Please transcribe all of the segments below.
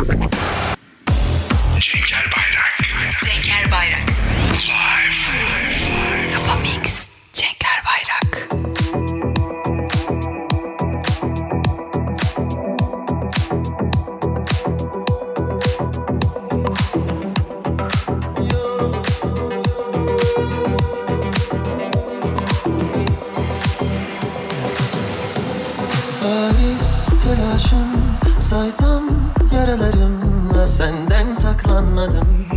Cenker Bayrak. Cenker Bayrak. Live. live. Kafa Mix. Cenker Bayrak. Paris telaşım Sait yaralarımla senden saklanmadım.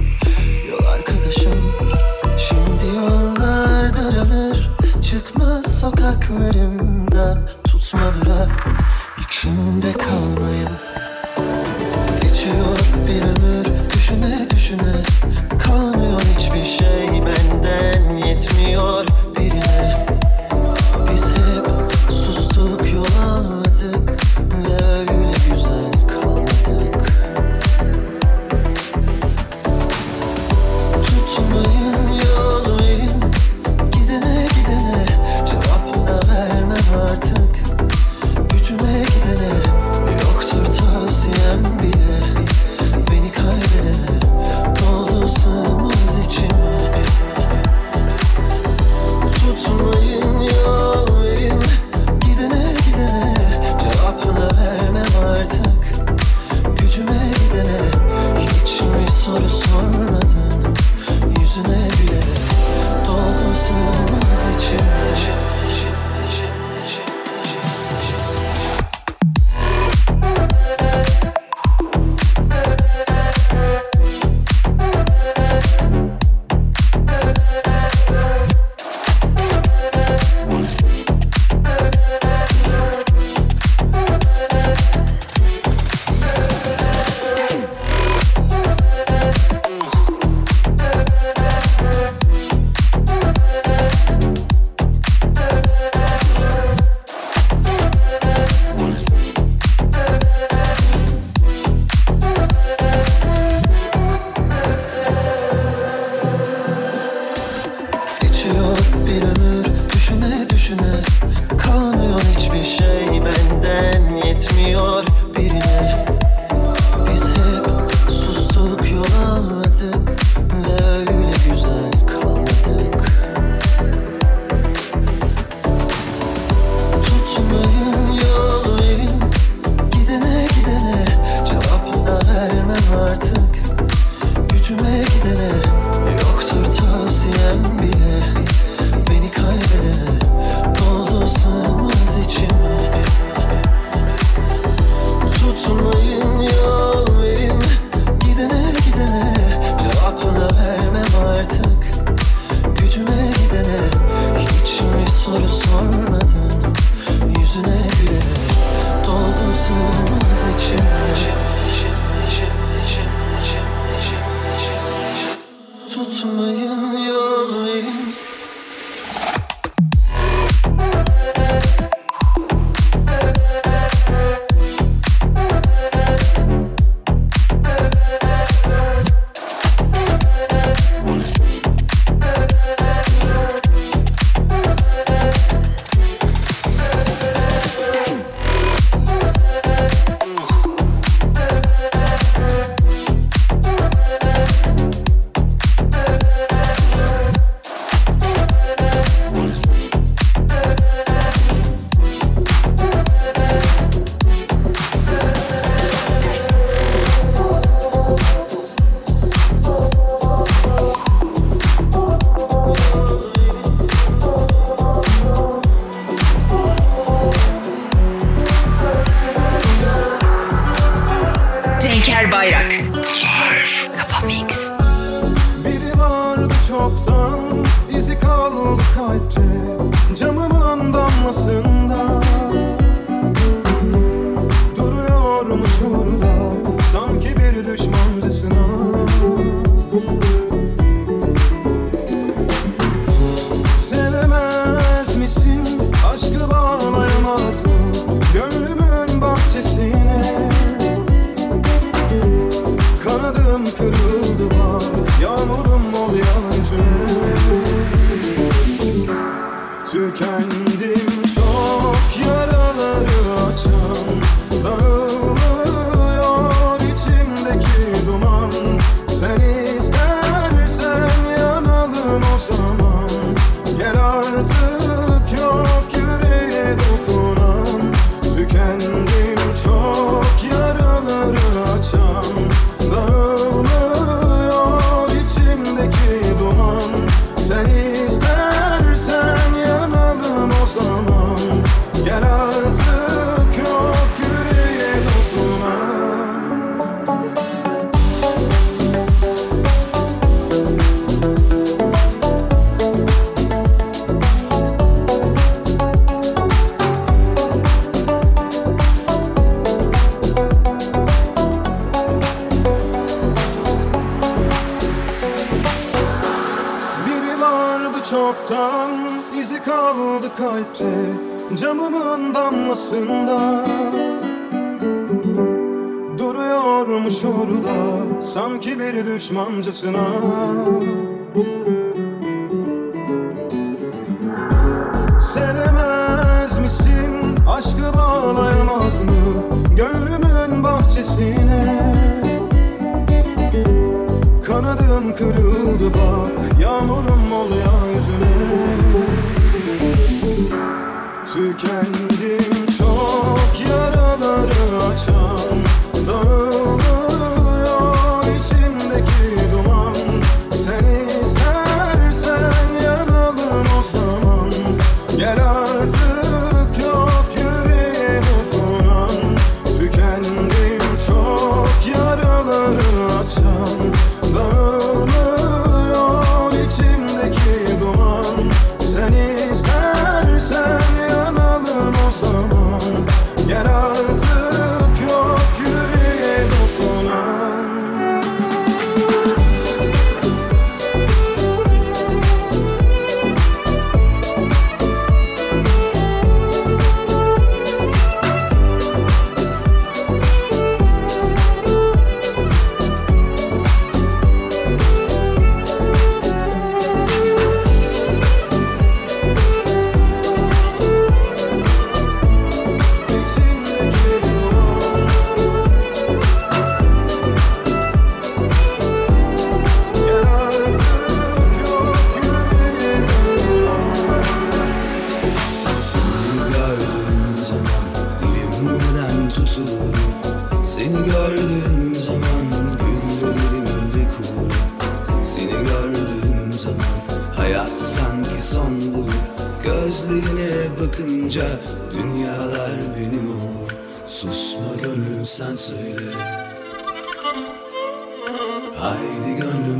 man just enough.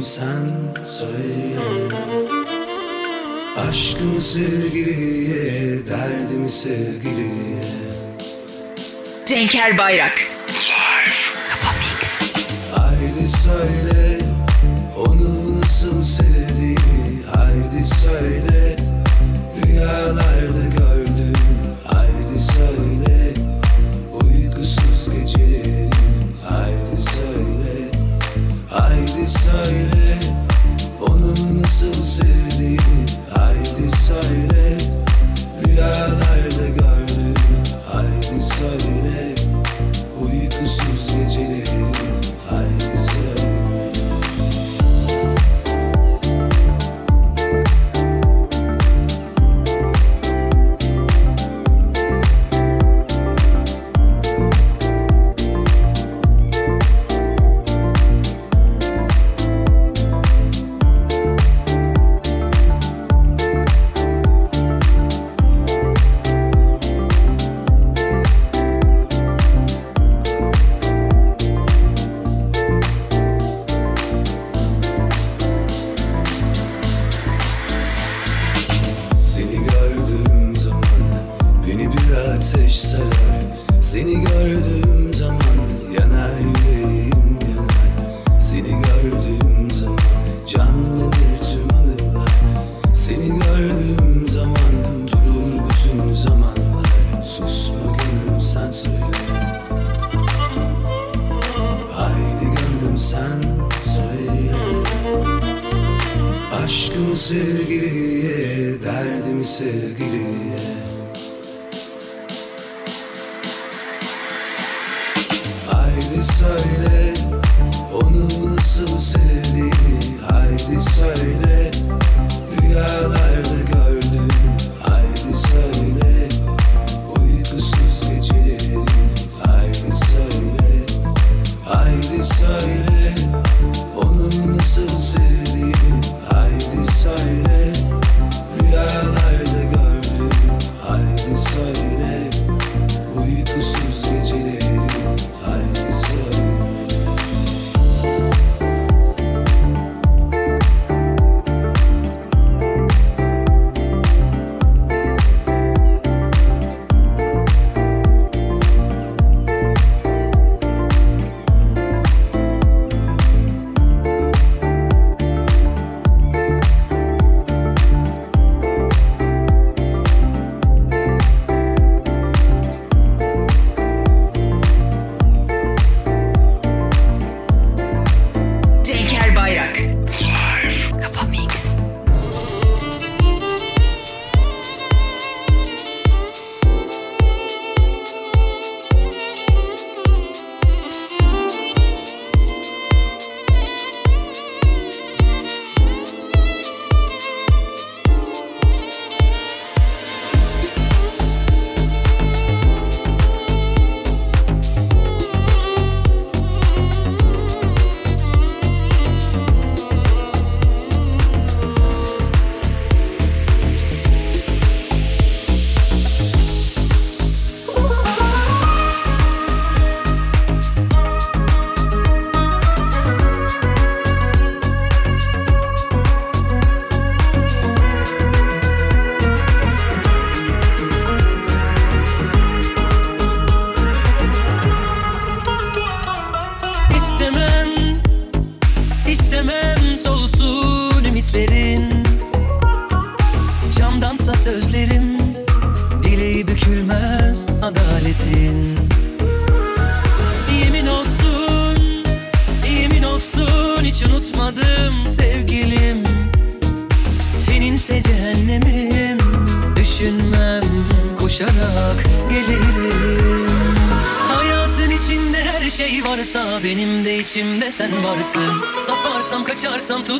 sen söyle. Aşkımı sevgiliye, derdimi sevgiliye. Cenker Bayrak. Haydi söyle onu nasıl sevdiğini Haydi söyle rüyalarda gördüm. Haydi söyle uykusuz gecelerim. Haydi söyle Haydi söyle nasıl sevdiğini Haydi söyle. Rüyada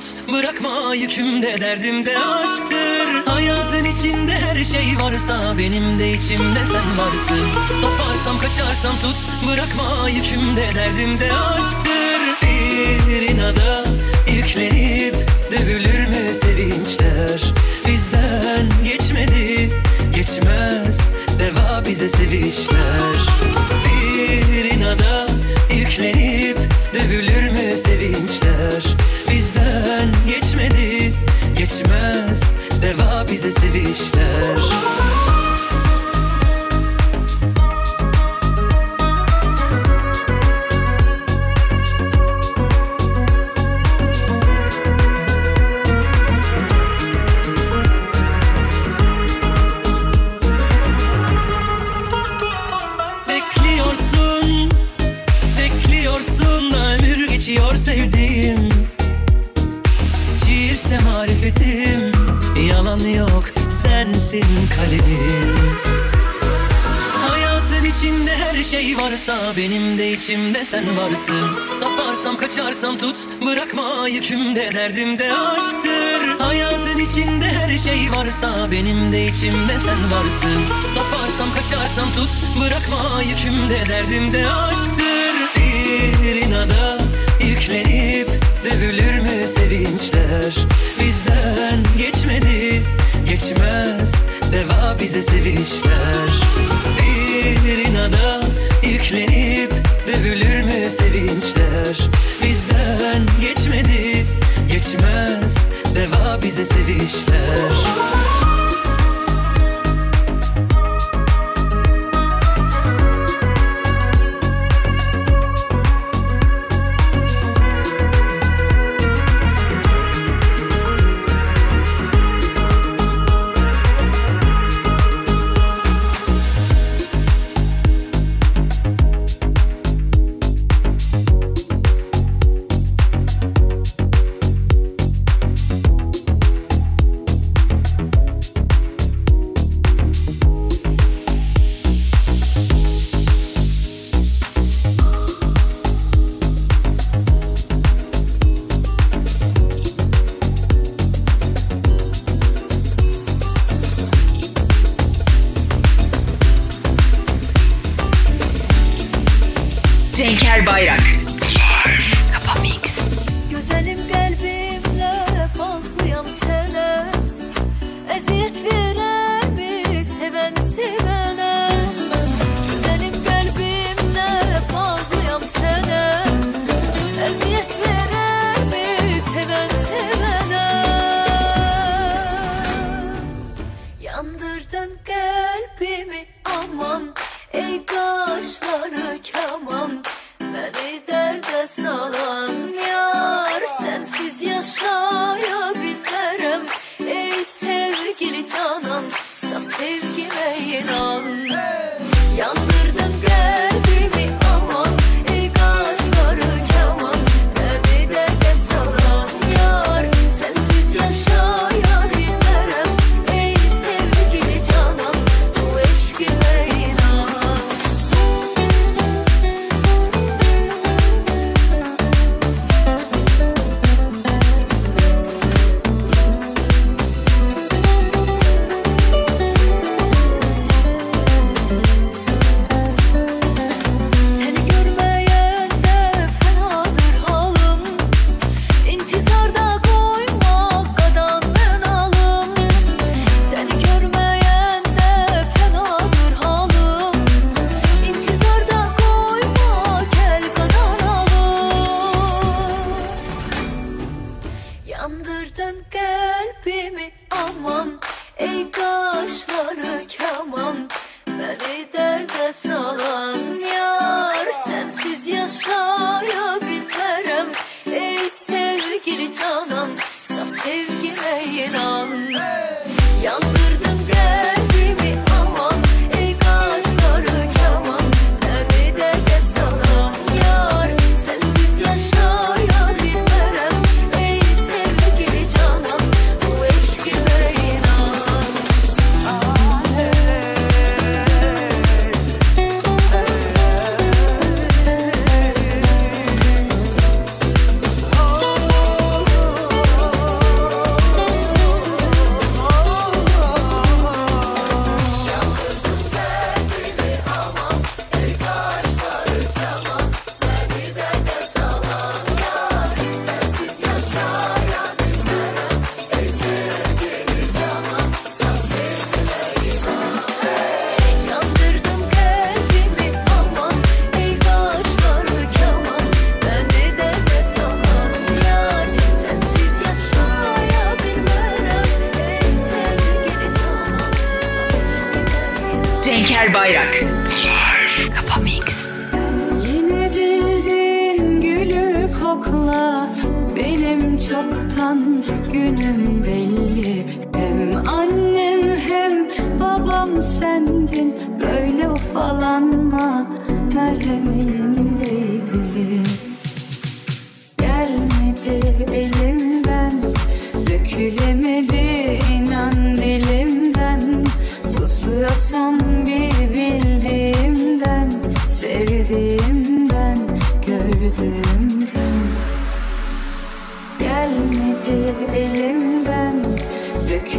tut Bırakma yükümde derdimde aşktır. Hayatın içinde her şey varsa Benim de içimde sen varsın. Saparsam kaçarsam tut Bırakma yükümde derdimde aşktır. Bir inada yüklenip Dövülür mü sevinçler? Bizden geçmedi Geçmez Deva bize sevişler. Bir inada yüklenip Dövülür mü sevinçler دیگر kaçarsam tut bırakma yükümde derdimde aşktır. Hayatın içinde her şey varsa benim de içimde sen varsın. Saparsam kaçarsam tut bırakma yükümde derdimde aşktır. Bir inada yüklenip dövülür mü sevinçler? Bizden geçmedi geçmez deva bize sevişler Bir inada yüklenip dövülür mü sevinçler Bizden geçmedi. Geçmez. Deva bize sevişler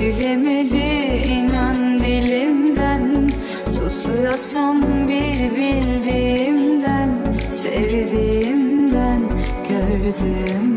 Dökülemedi inan dilimden. Susuyorsam bir bildiğimden Sevdiğimden gördüğümden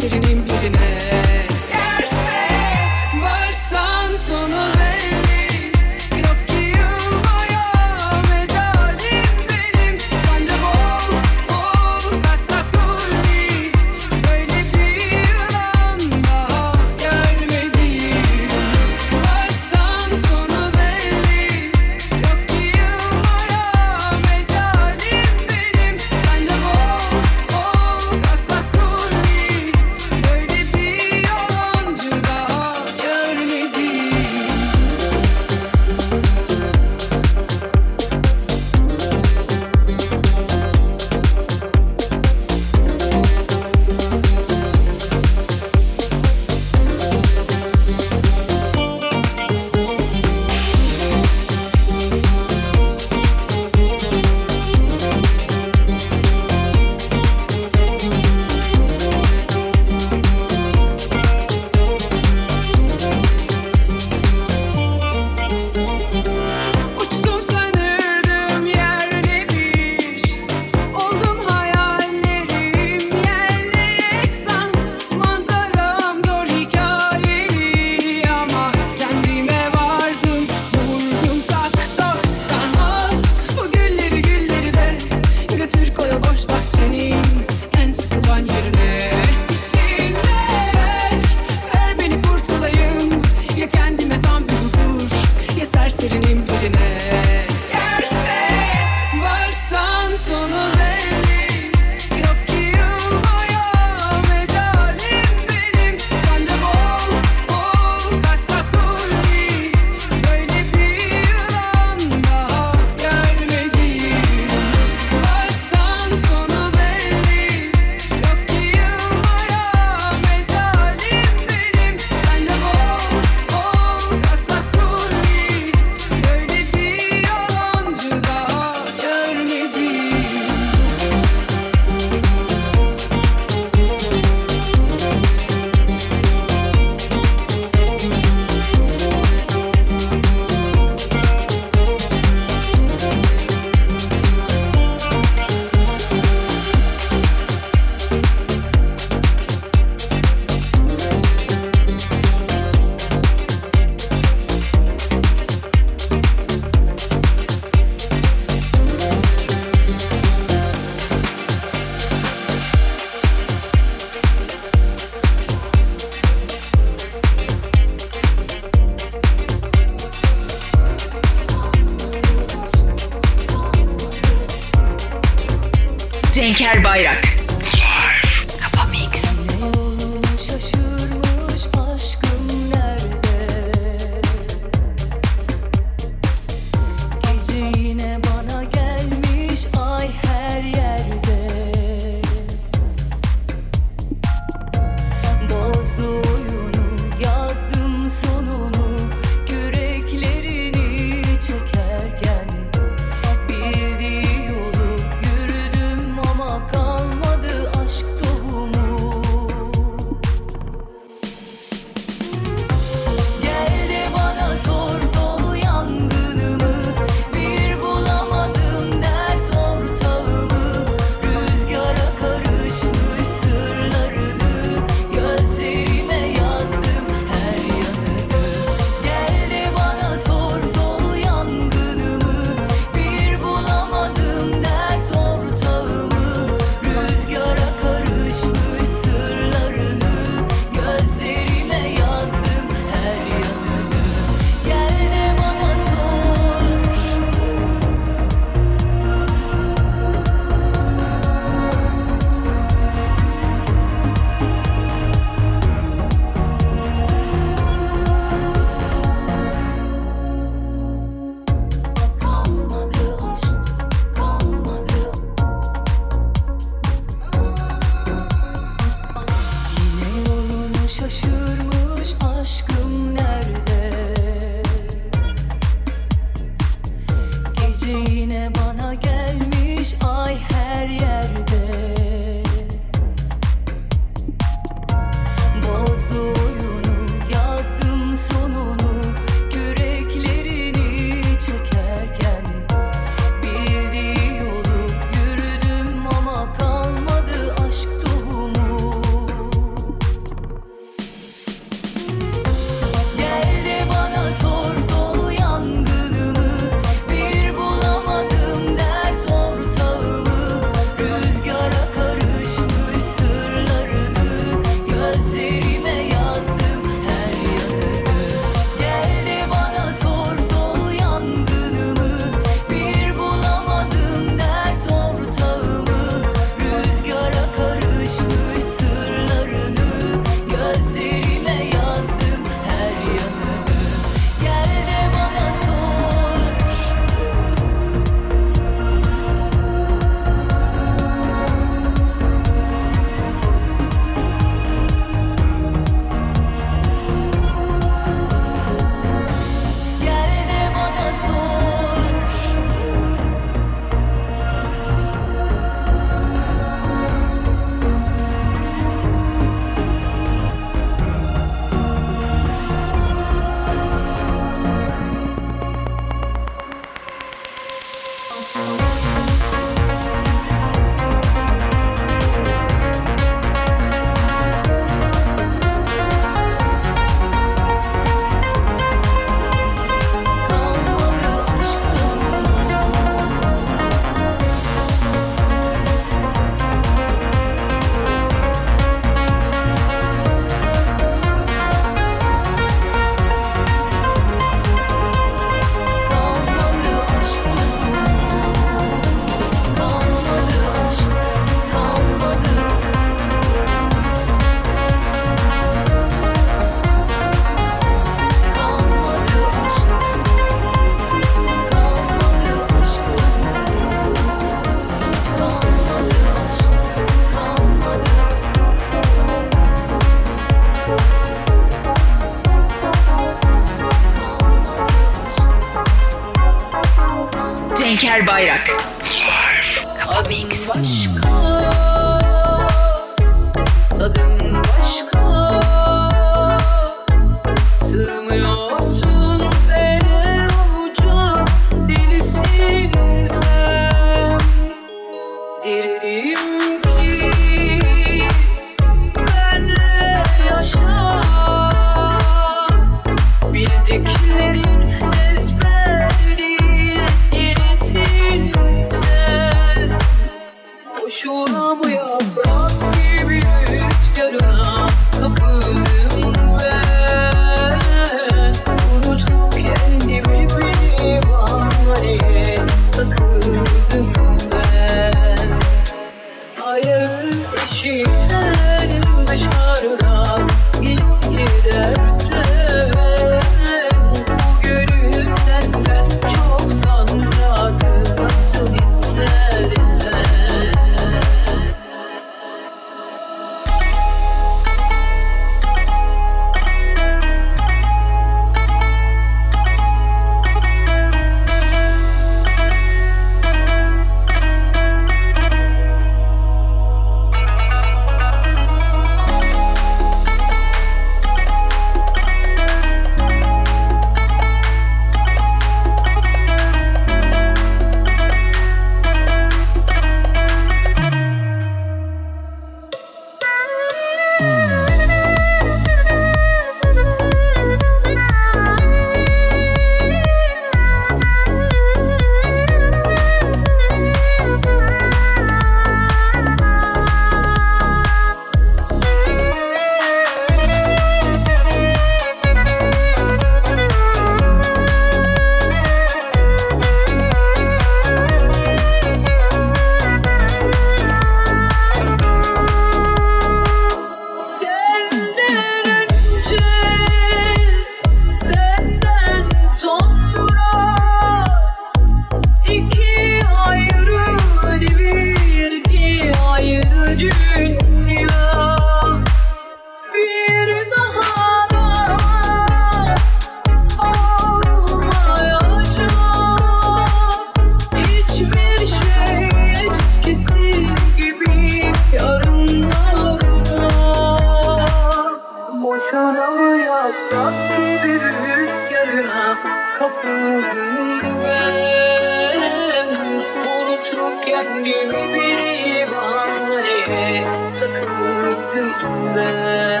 içinde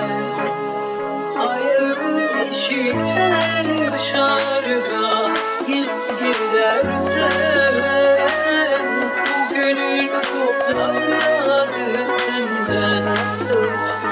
Ayağı eşikten dışarıda Git gidersen Bu gönül koptar lazım senden Nasıl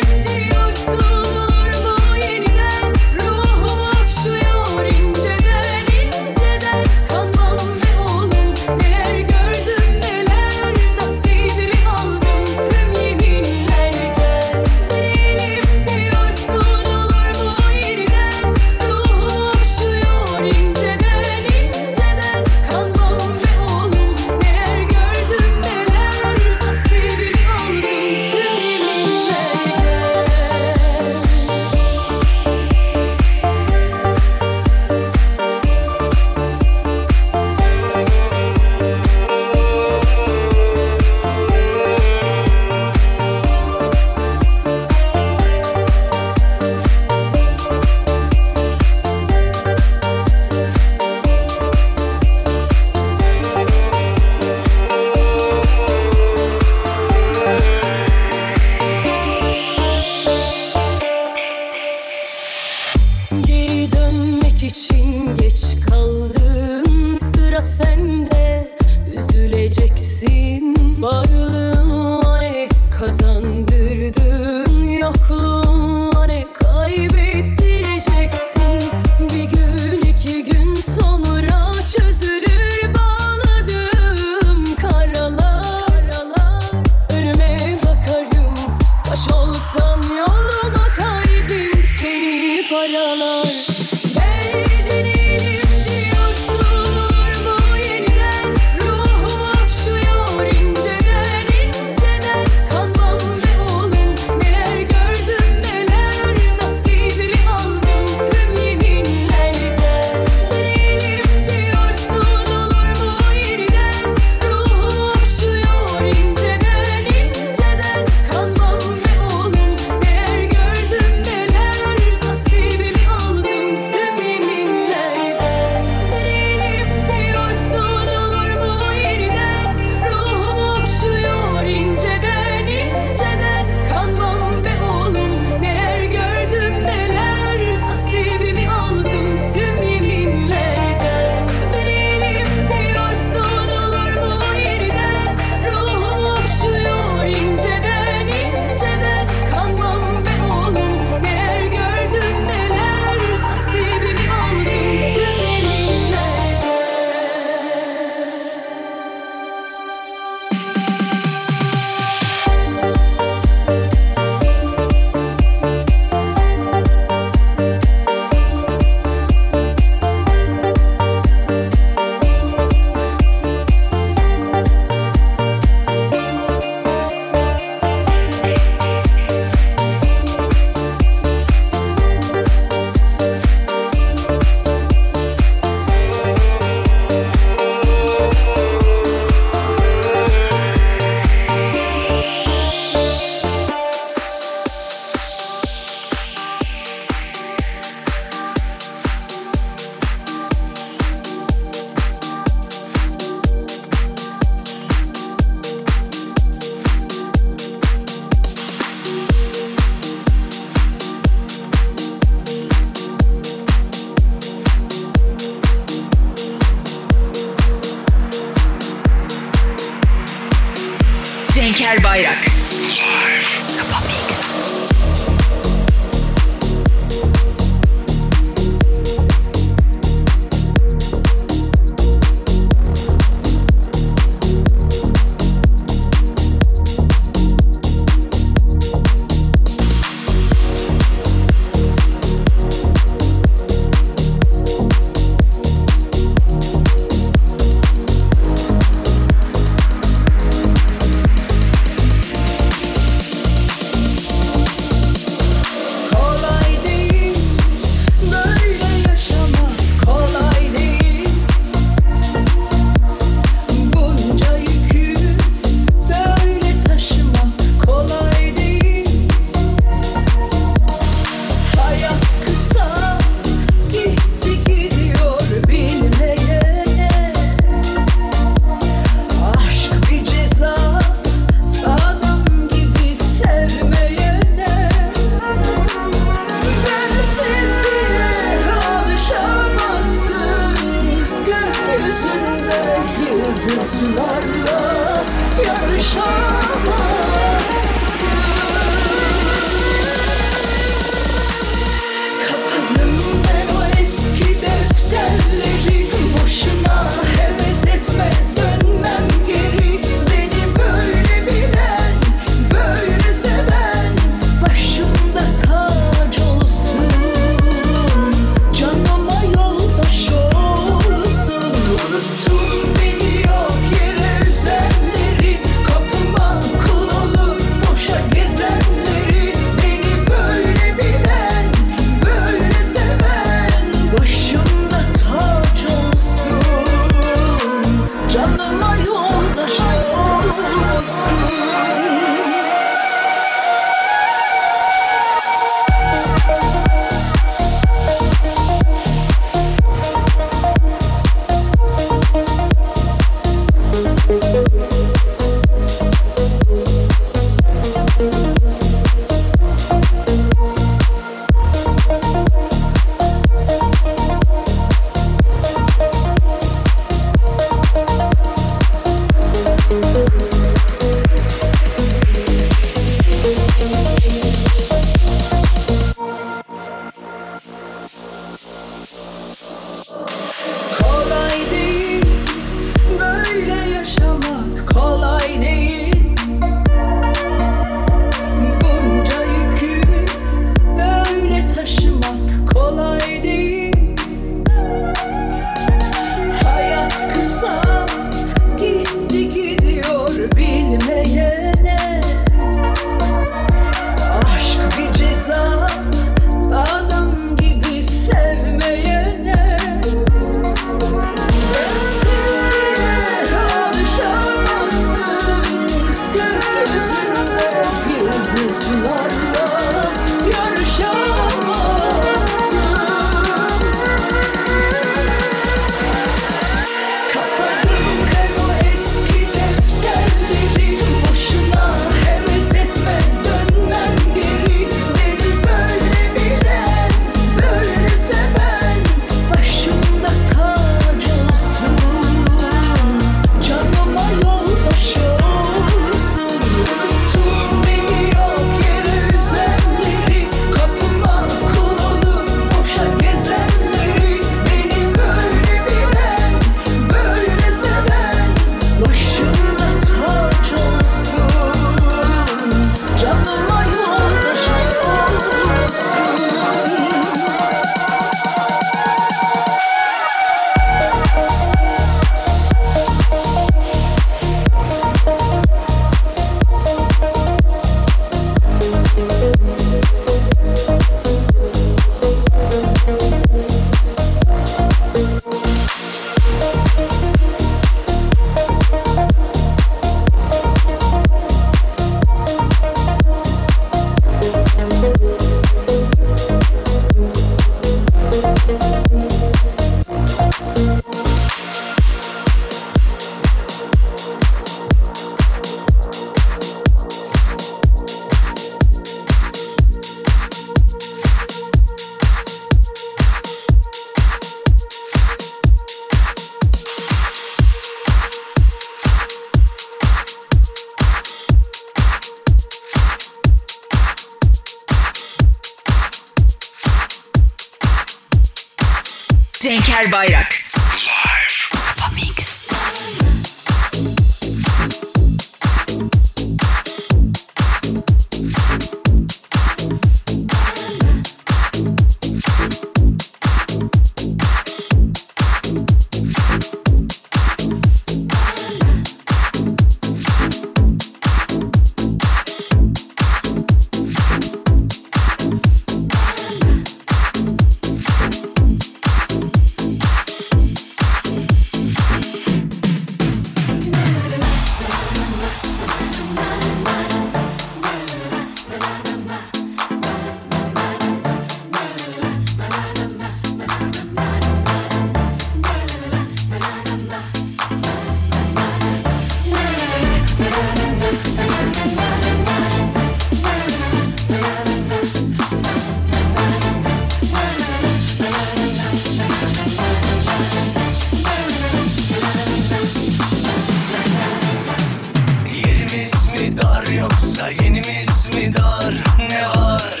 Nefes mi dar ne var?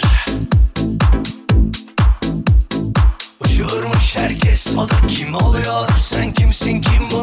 Uçuyormuş herkes O da kim oluyor? Sen kimsin kim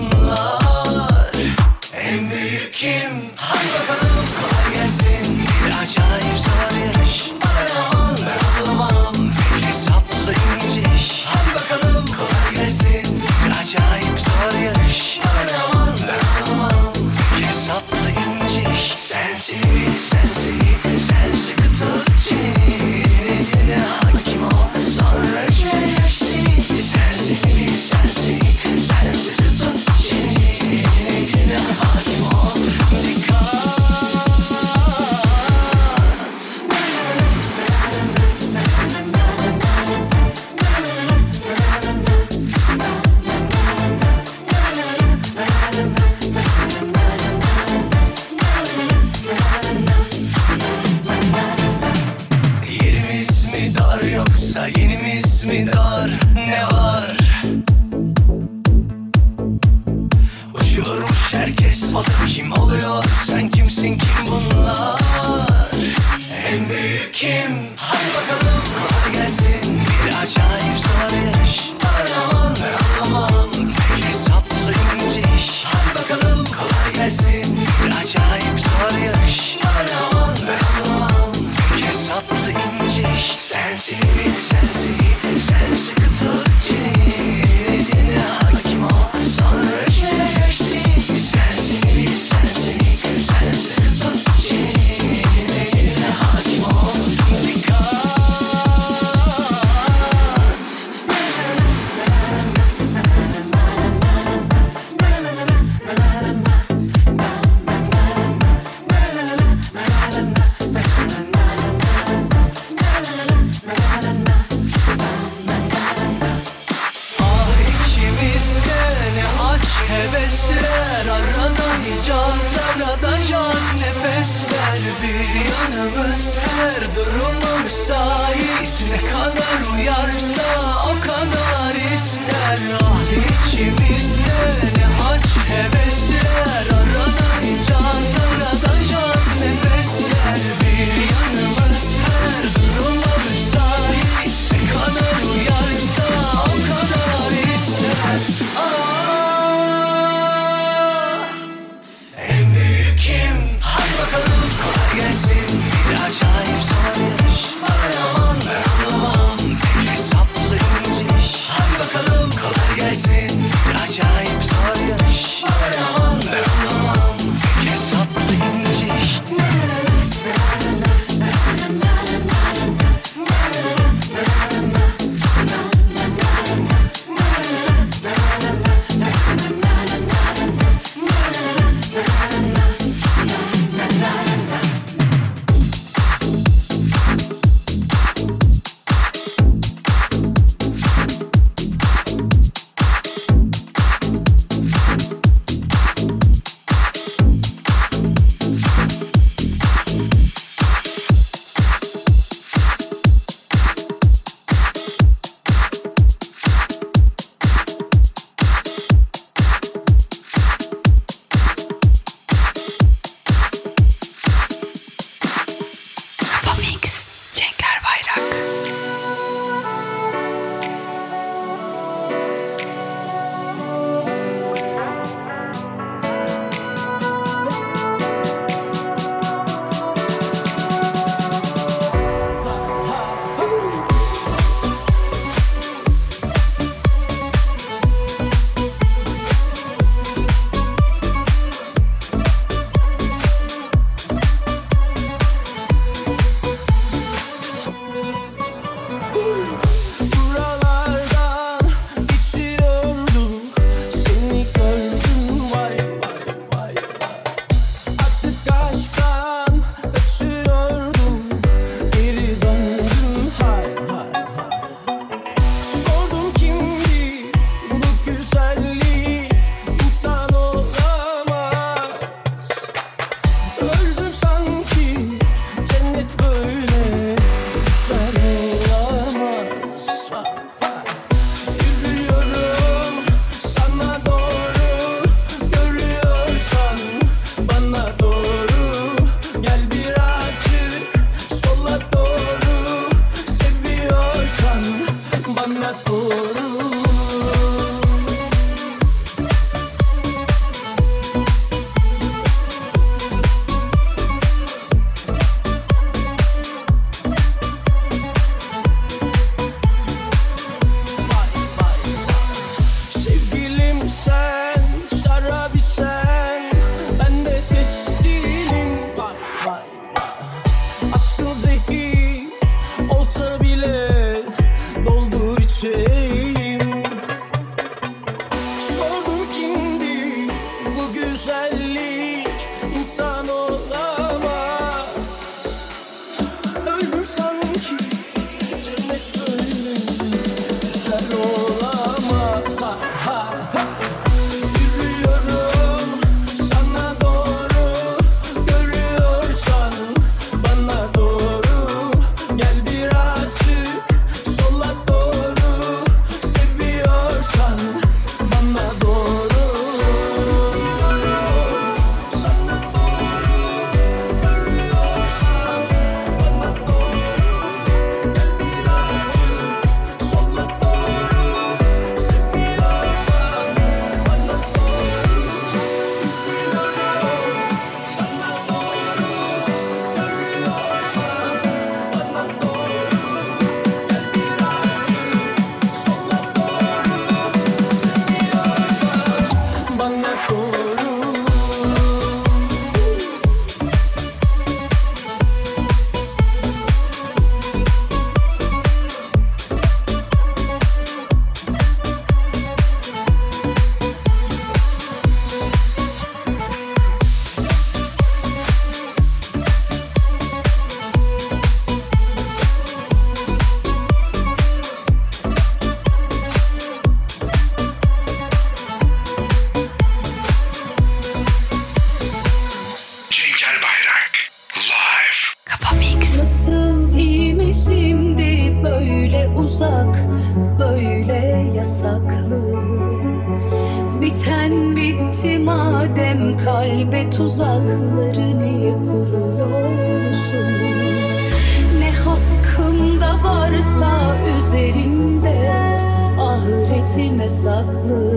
saklı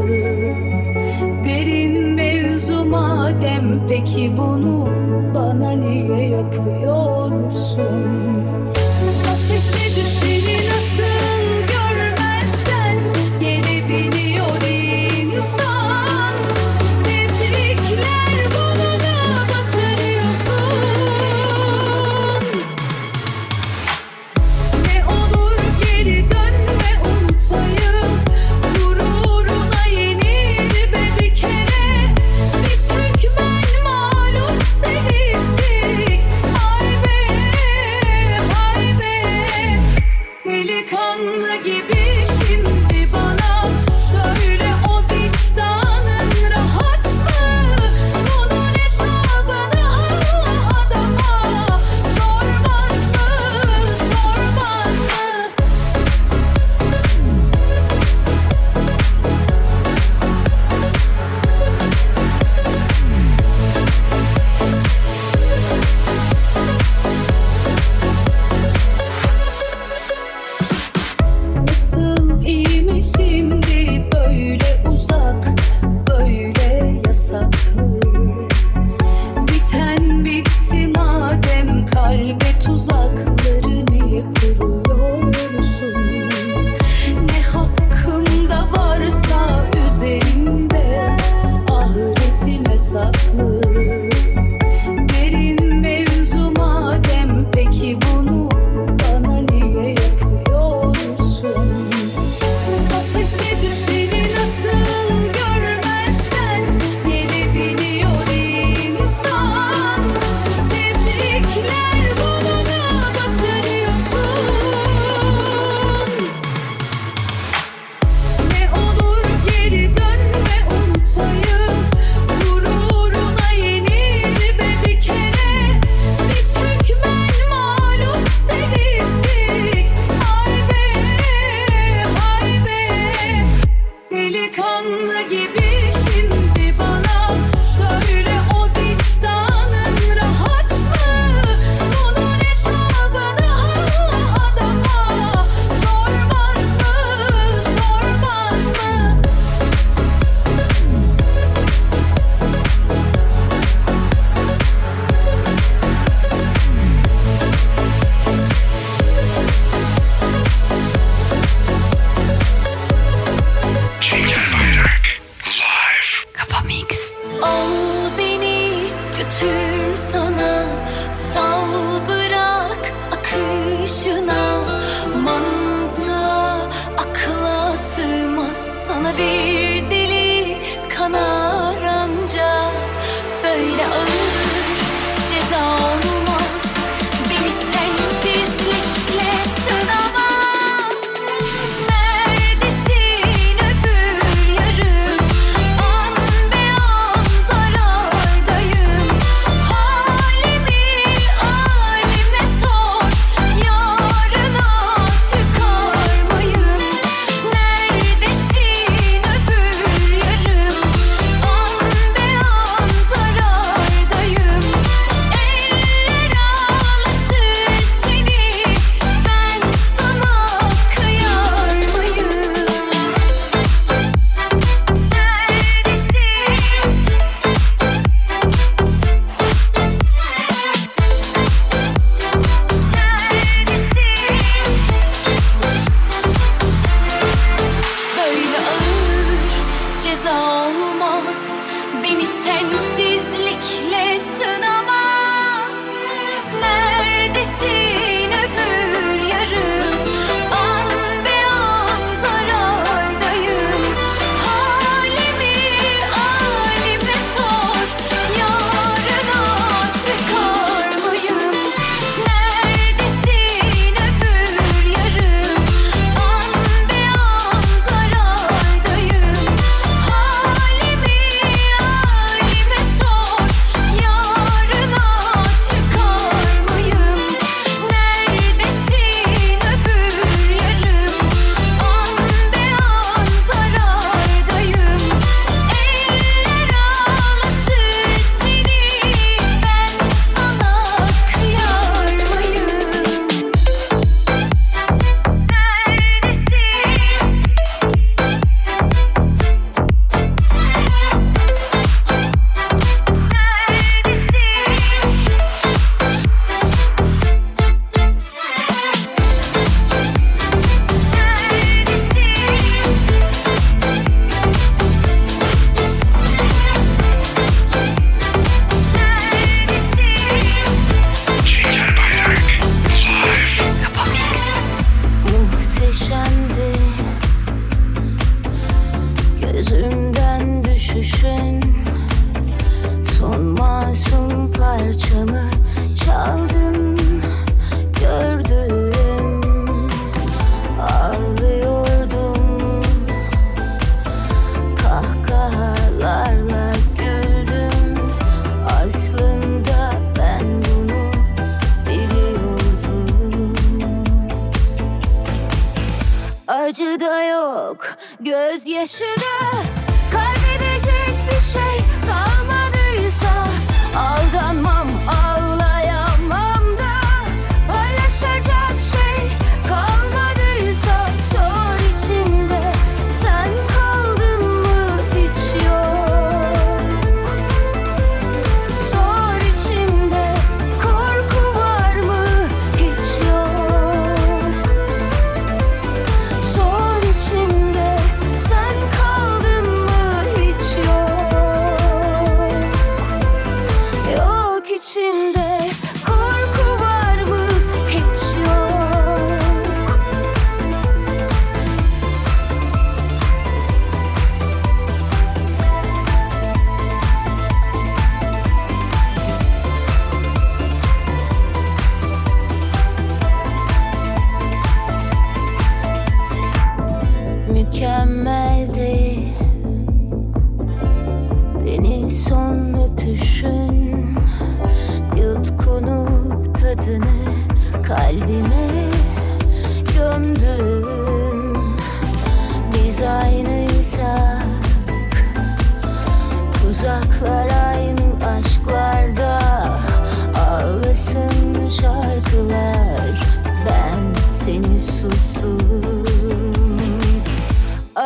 Derin mevzu madem peki bunu bana niye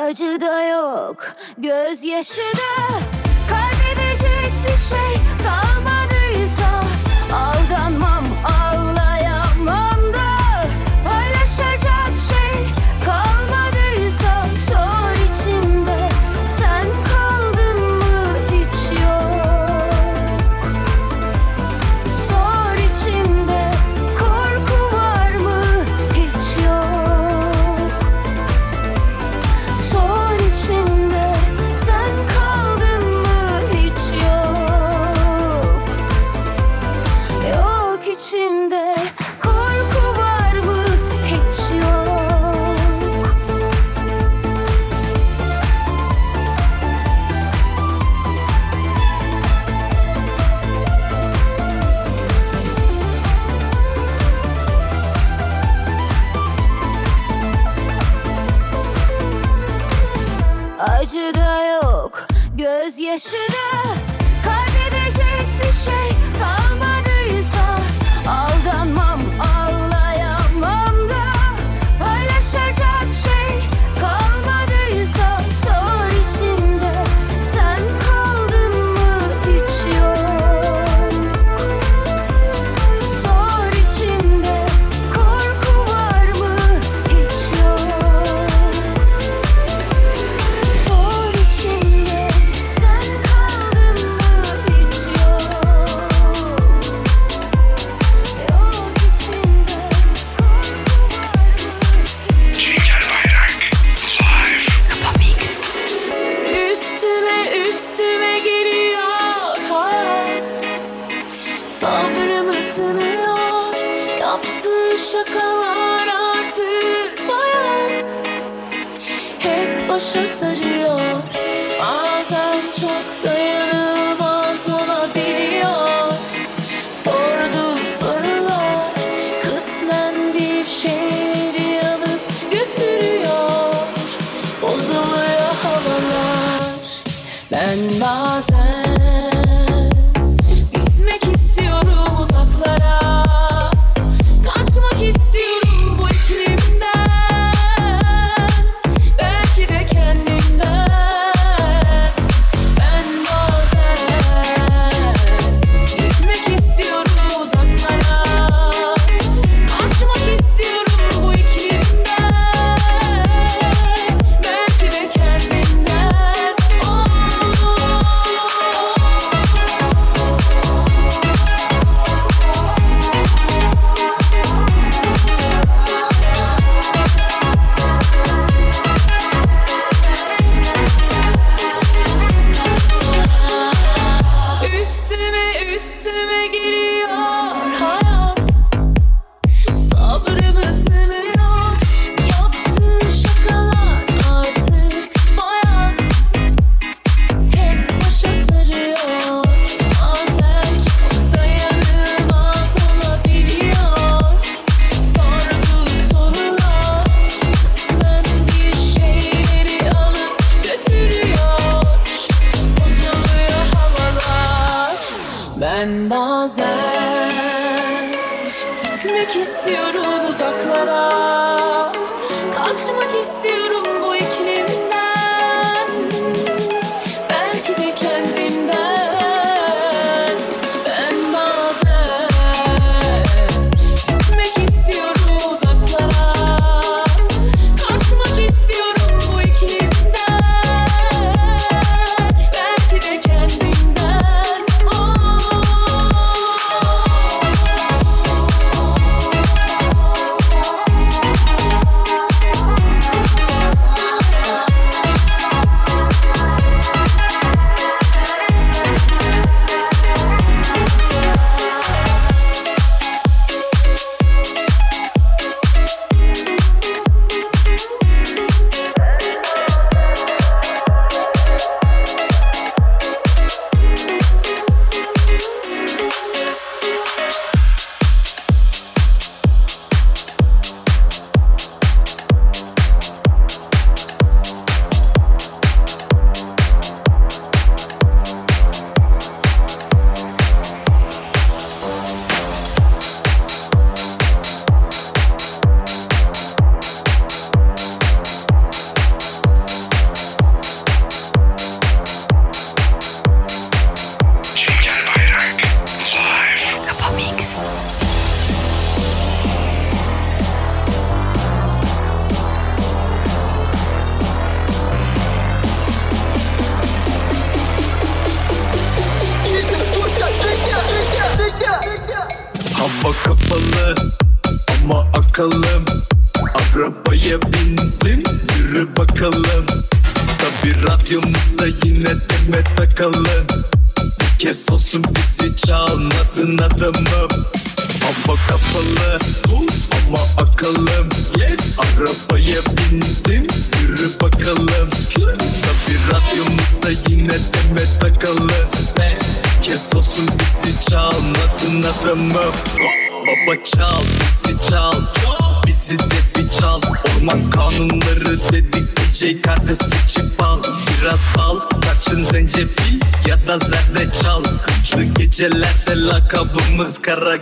acı da yok Gözyaşı da. Kaybedecek bir şey kalmadıysa Aldanma.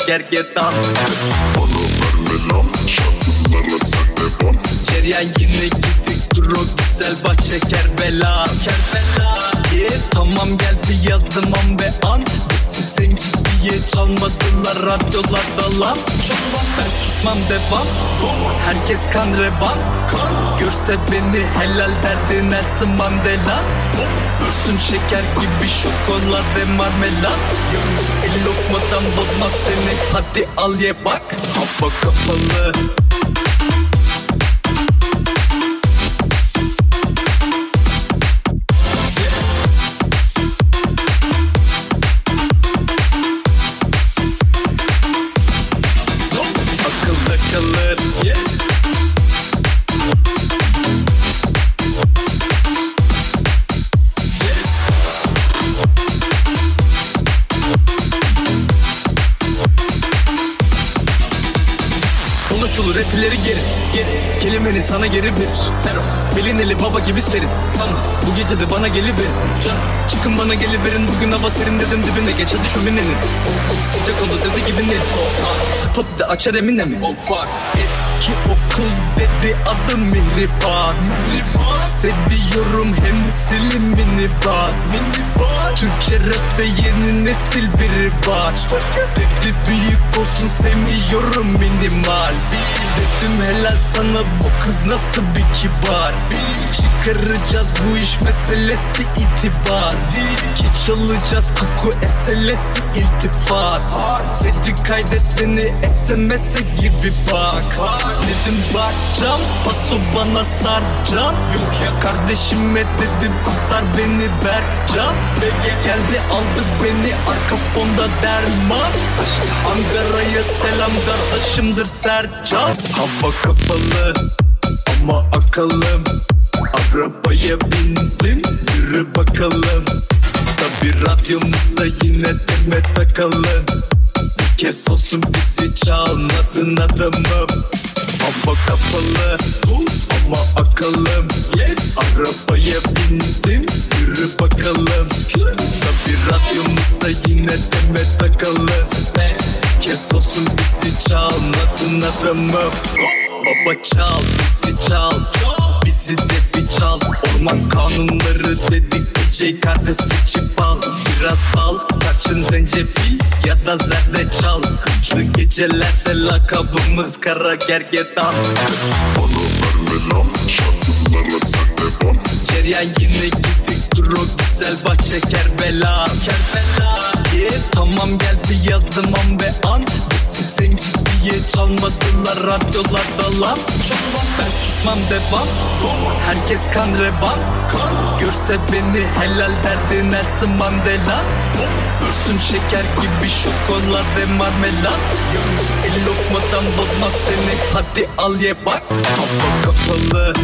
Lakabımız kara gergedan Ceryan yine gittik dur o güzel bahçe Kerbela Kerbela yeah. Tamam geldi yazdım an be an. Bizi zenci diye çalmadılar radyolarda lan. Ben susmam devam. Herkes kan revan. Görse beni helal derdi Nelson Mandela Görsün şeker gibi şokolade marmelat El lokmadan bozmaz seni. Hadi al ye bak. Hava kapalı hava serin dedim dibine geç hadi şöminenin Sıcak oldu dedi gibi ne? Spot de açar emine mi? Oh fuck. Eski o kız dedi adım Mihriban Seviyorum hem silimini bak Türkçe rapte yeni nesil biri var. Dedi büyük olsun sevmiyorum minimal Dedim helal sana. Bu kız nasıl bir kibar? Çıkaracağız bu iş meselesi itibar. Ki çalacağız koku eselesi iltifat. Dedi kaydet beni SMS'e gibi bak. Dedim bakacağım paso bana sarcan Yok ya kardeşime dedim kurtar beni Berkcan. Bege geldi aldı beni arka fonda derman. Ankara'ya selam kardeşimdir Sercan Hava kapalı ama akalım. Arabaya bindim yürü bakalım. Tabi radyomuzda yine demet takalım. Bir kez olsun bizi çalmadın adamım. Hava kapalı Konuşma akalım. Yes. Arabaya bindim. Yürü bakalım. Tabi radyomuzda yine demet takalı Kes olsun bizi çalmadın adamım Baba çal bizi çal. Bizi de bir çal. Orman kanunları dedik bir şey kardeş seçip al Biraz bal tarçın zencefil ya da zerre çal. Hızlı gecelerde lakabımız kara gergedan. Onu Parmesan Şarkılarla sen de bak Cereyan yine gitti Durur güzel bahçe Kerbela Kerbela yeah. Tamam geldi yazdım an ve an. Sizin ciddiye çalmadılar radyolarda lan. Çalmam ben susmam devam. Herkes kan revan kan. Görse beni helal derdi Nelson Mandela Ürsün şeker gibi şokolade marmelat El lokmadan bozmaz seni. Hadi al ye bak. Kafa kapalı.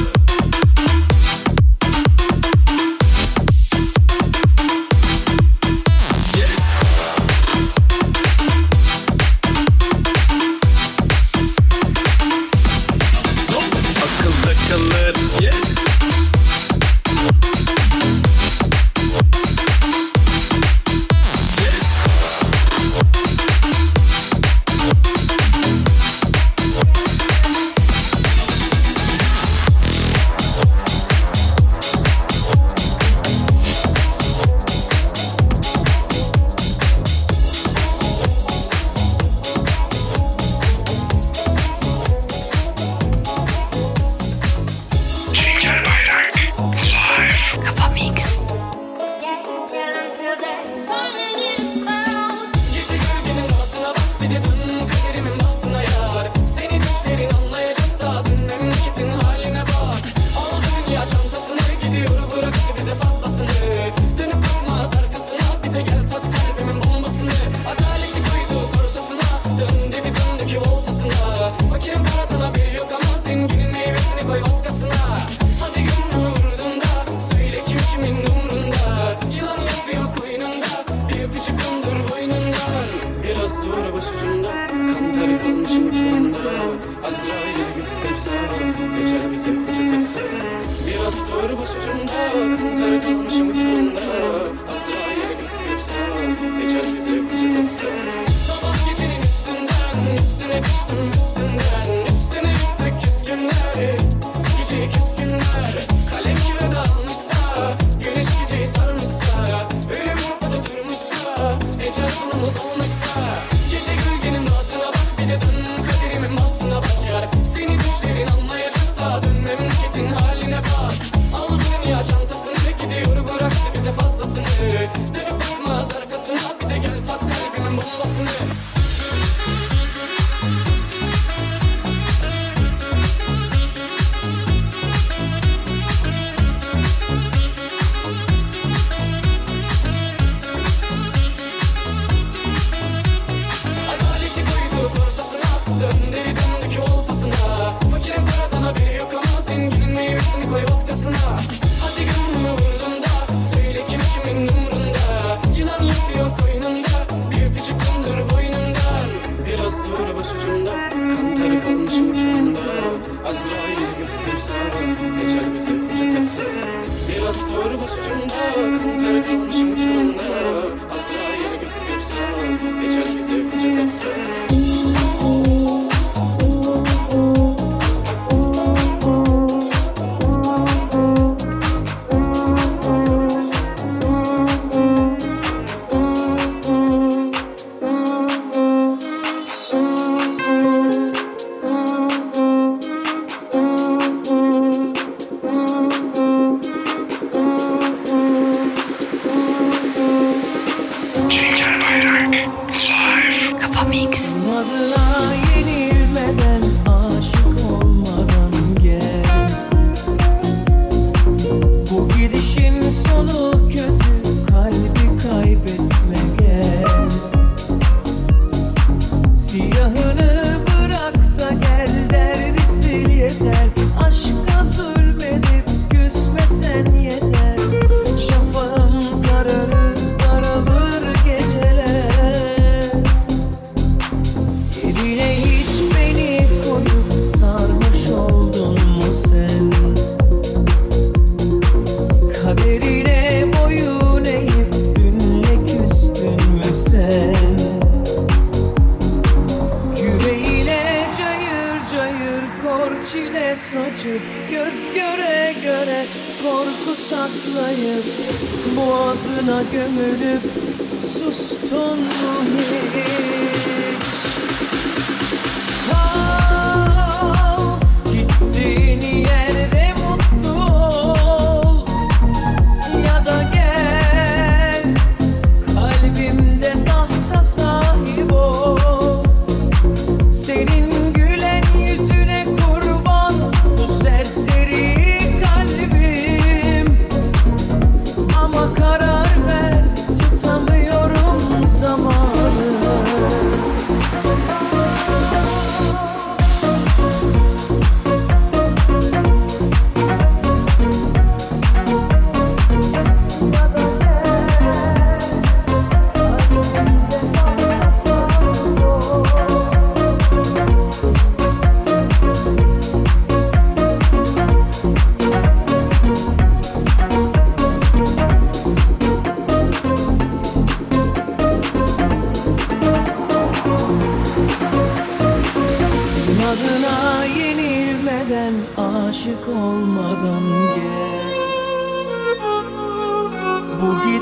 sarmışsa Ölüm ortada durmuşsa Ecel sonumuz olmuşsa.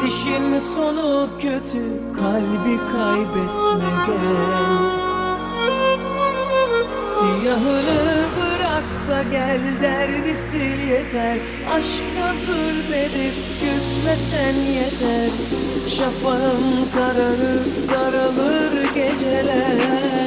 Gidişin sonu kötü kalbi kaybetme gel. Siyahını bırak da gel derdi sil yeter. Aşka zulmedip küsmesen yeter. Şafağım kararır daralır geceler.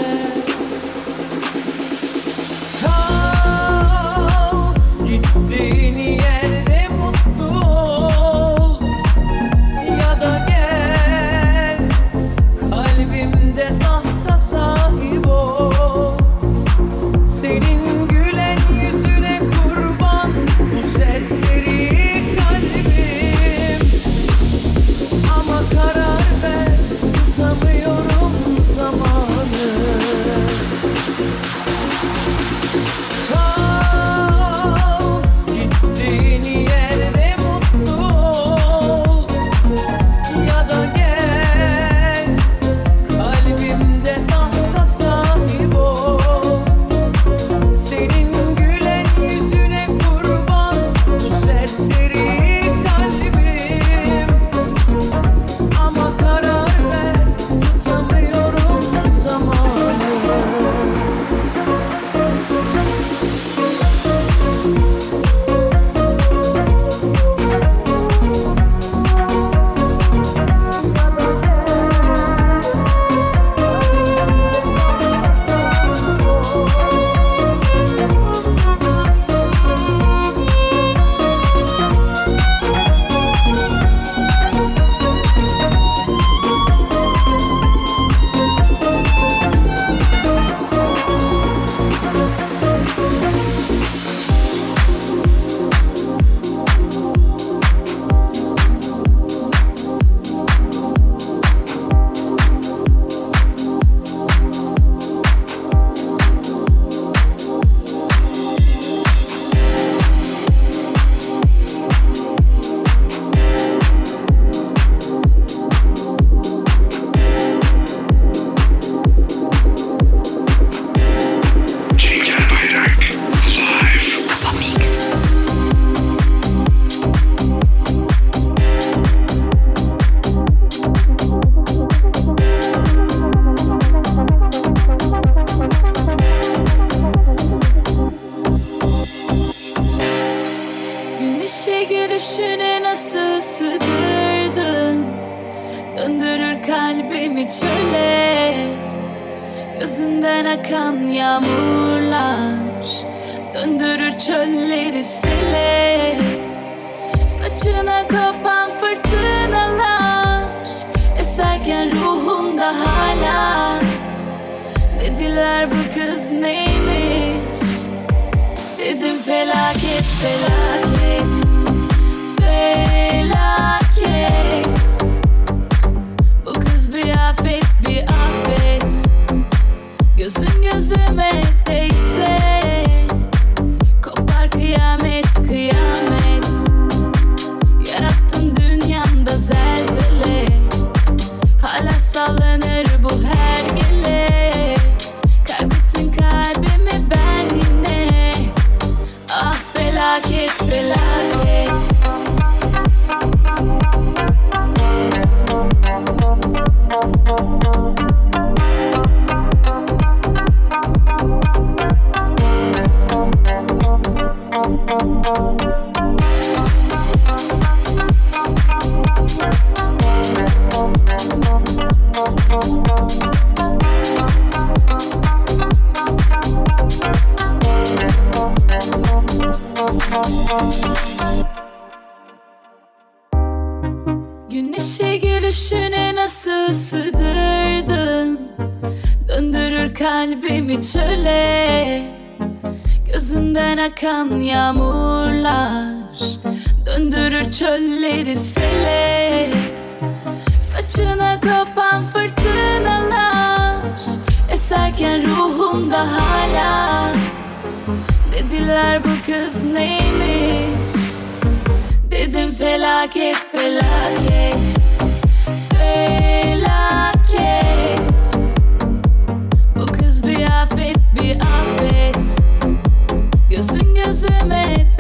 akan yağmurlar Döndürür çölleri sele. Saçına kopan fırtınalar Eserken ruhumda hala. Dediler bu kız neymiş? Dedim felaket felaket Felaket. Bu kız bir afet bir afet gözüme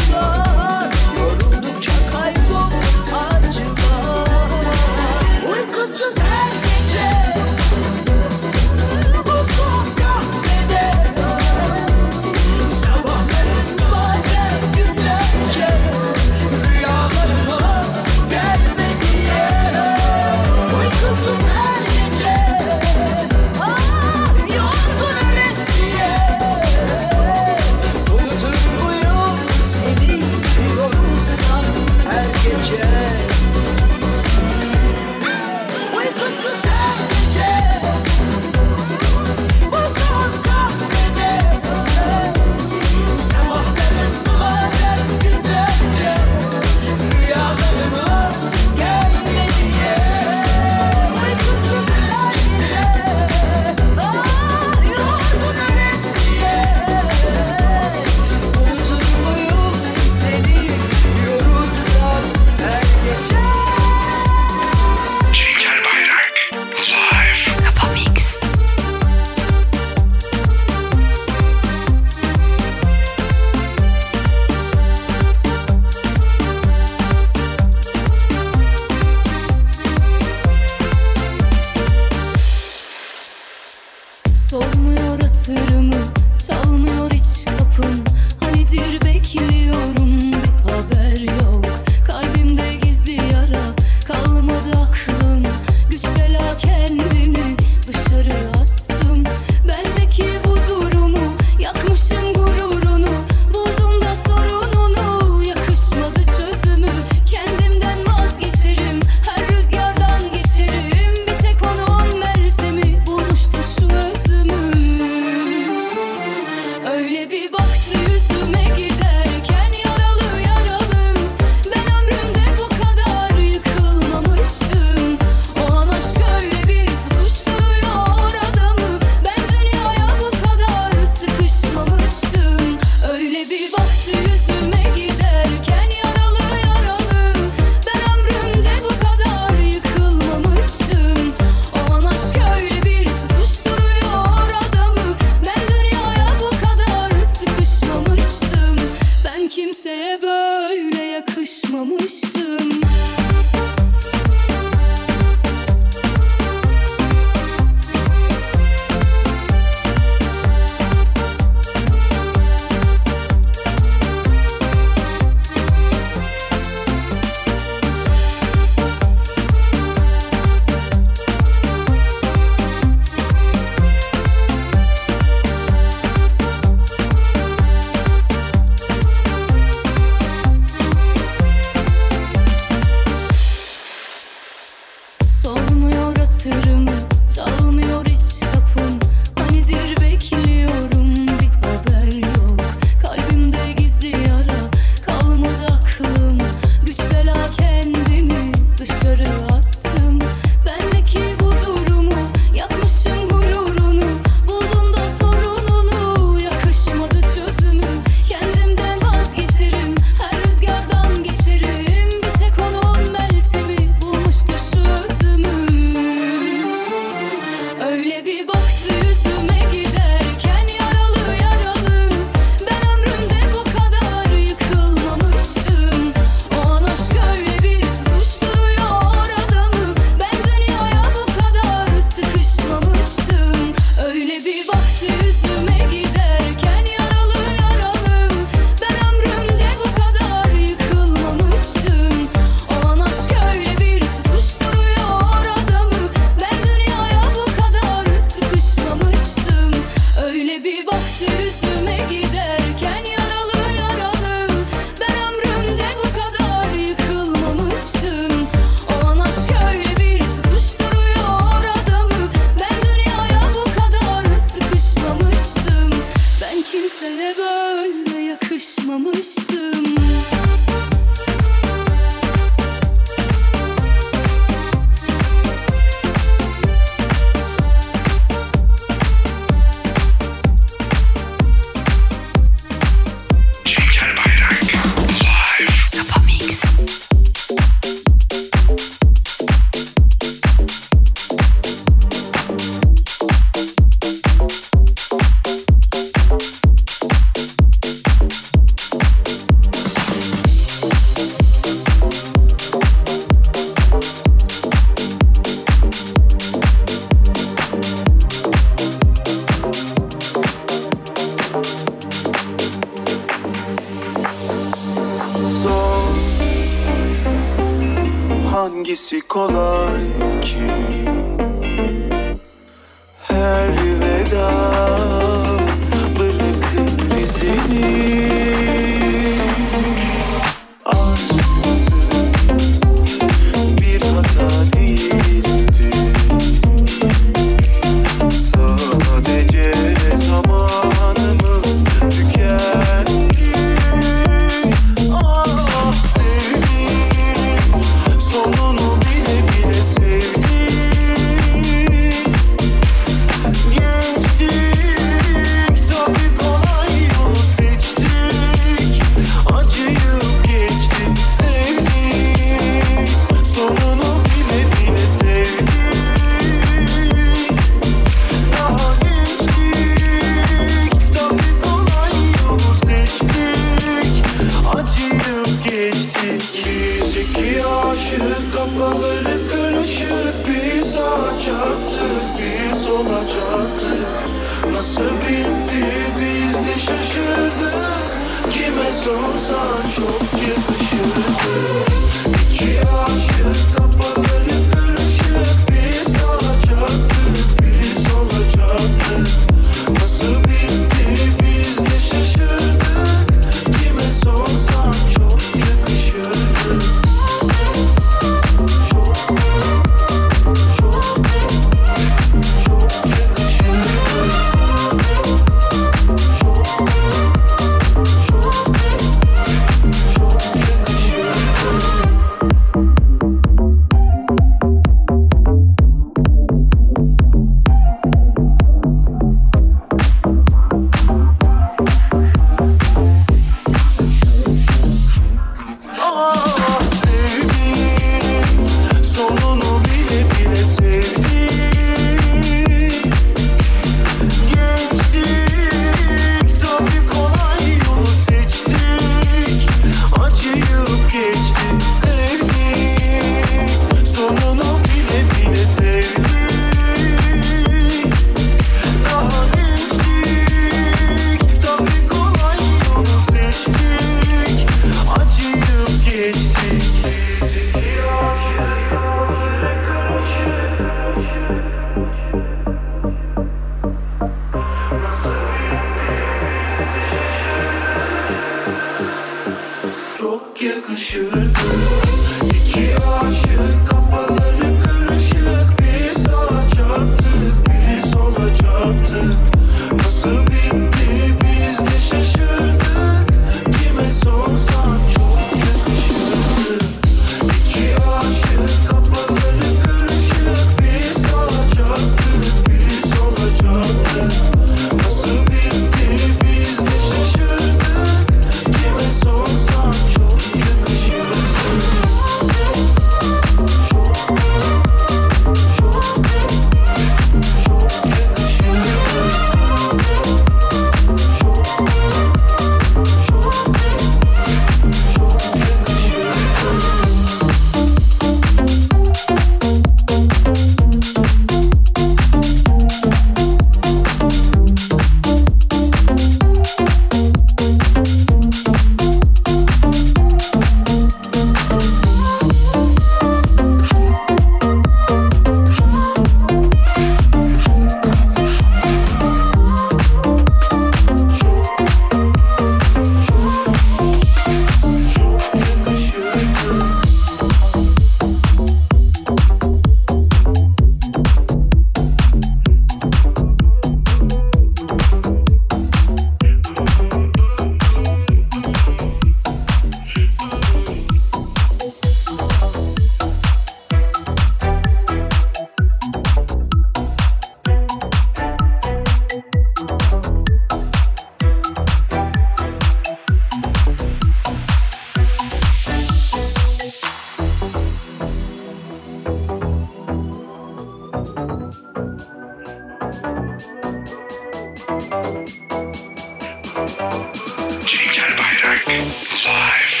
Cenker Bayrak Live.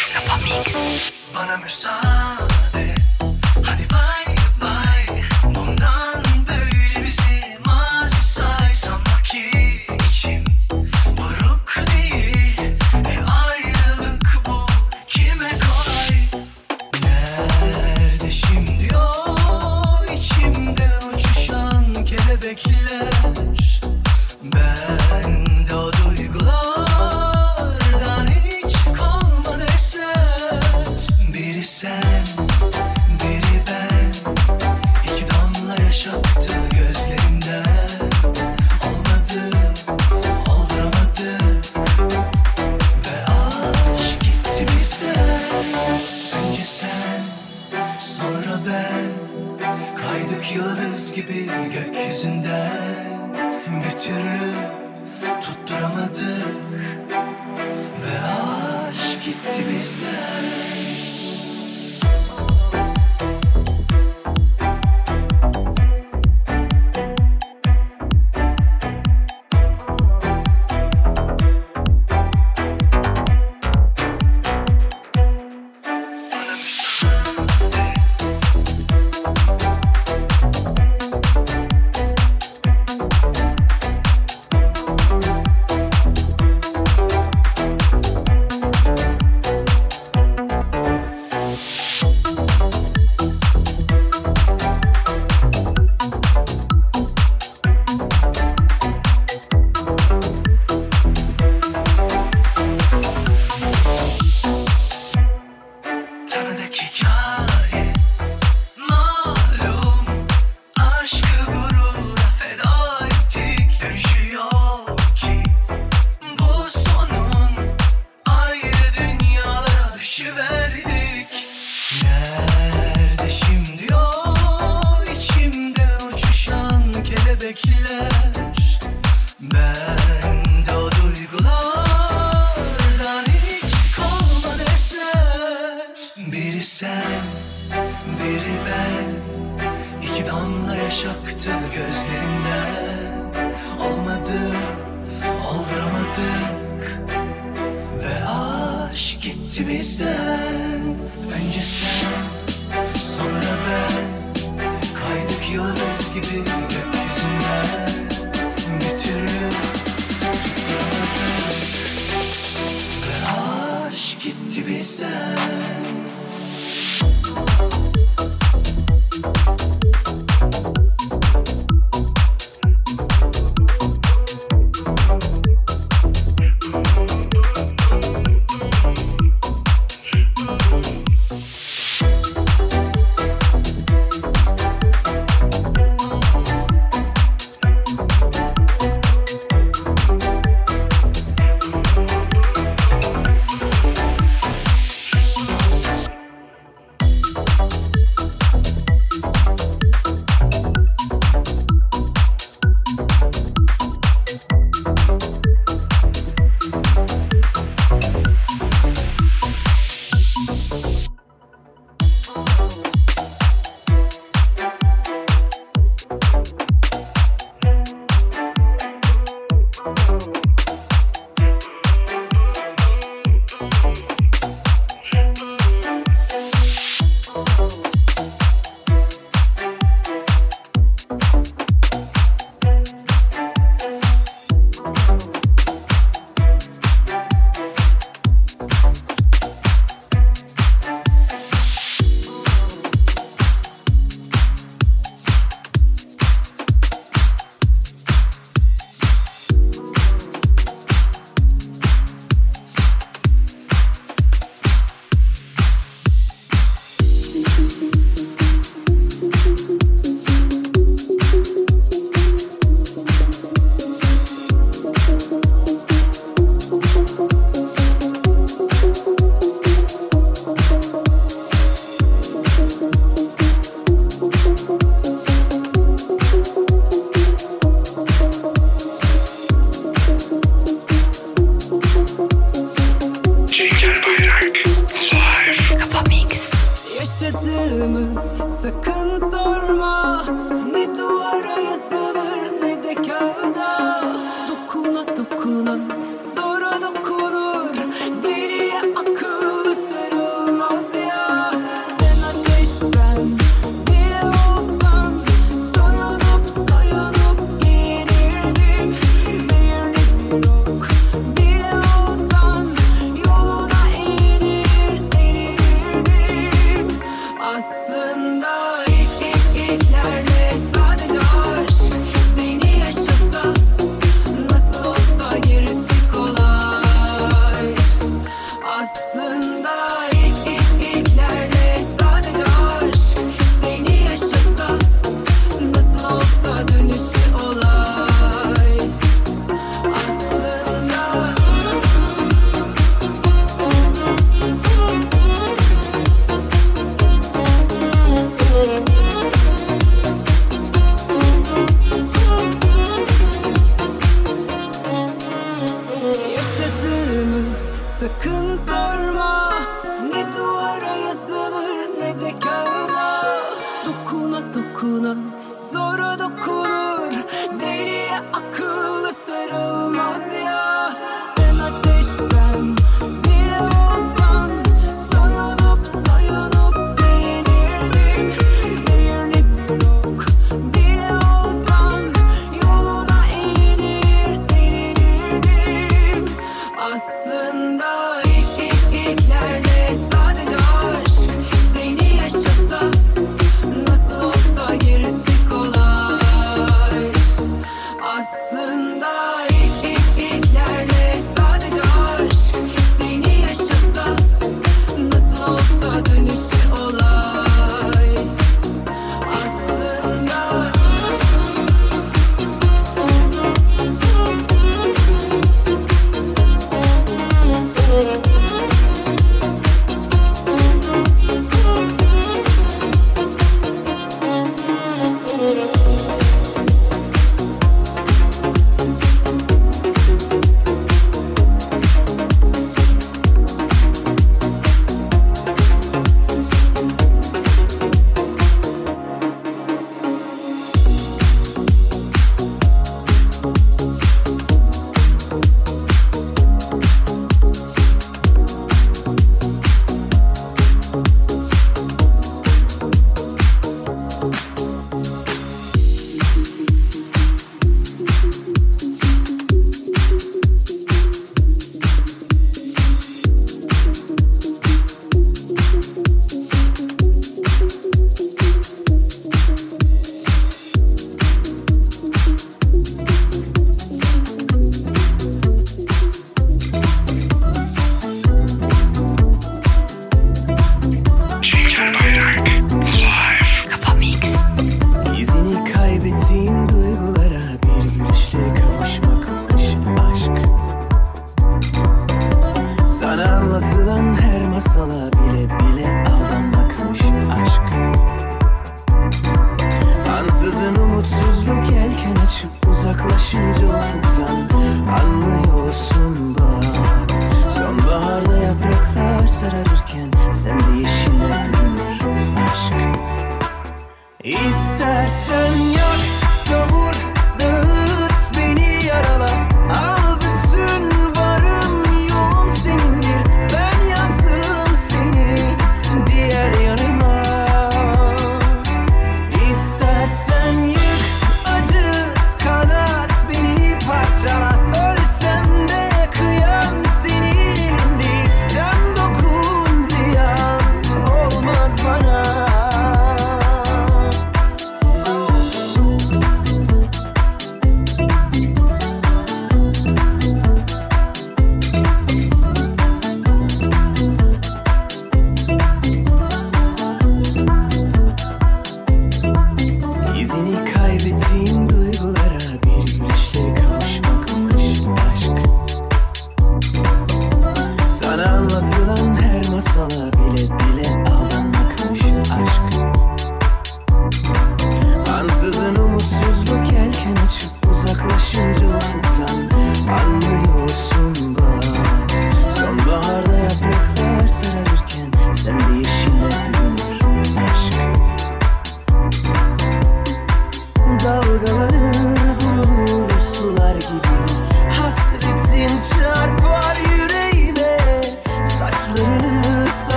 Bana müsaade. Hadi bay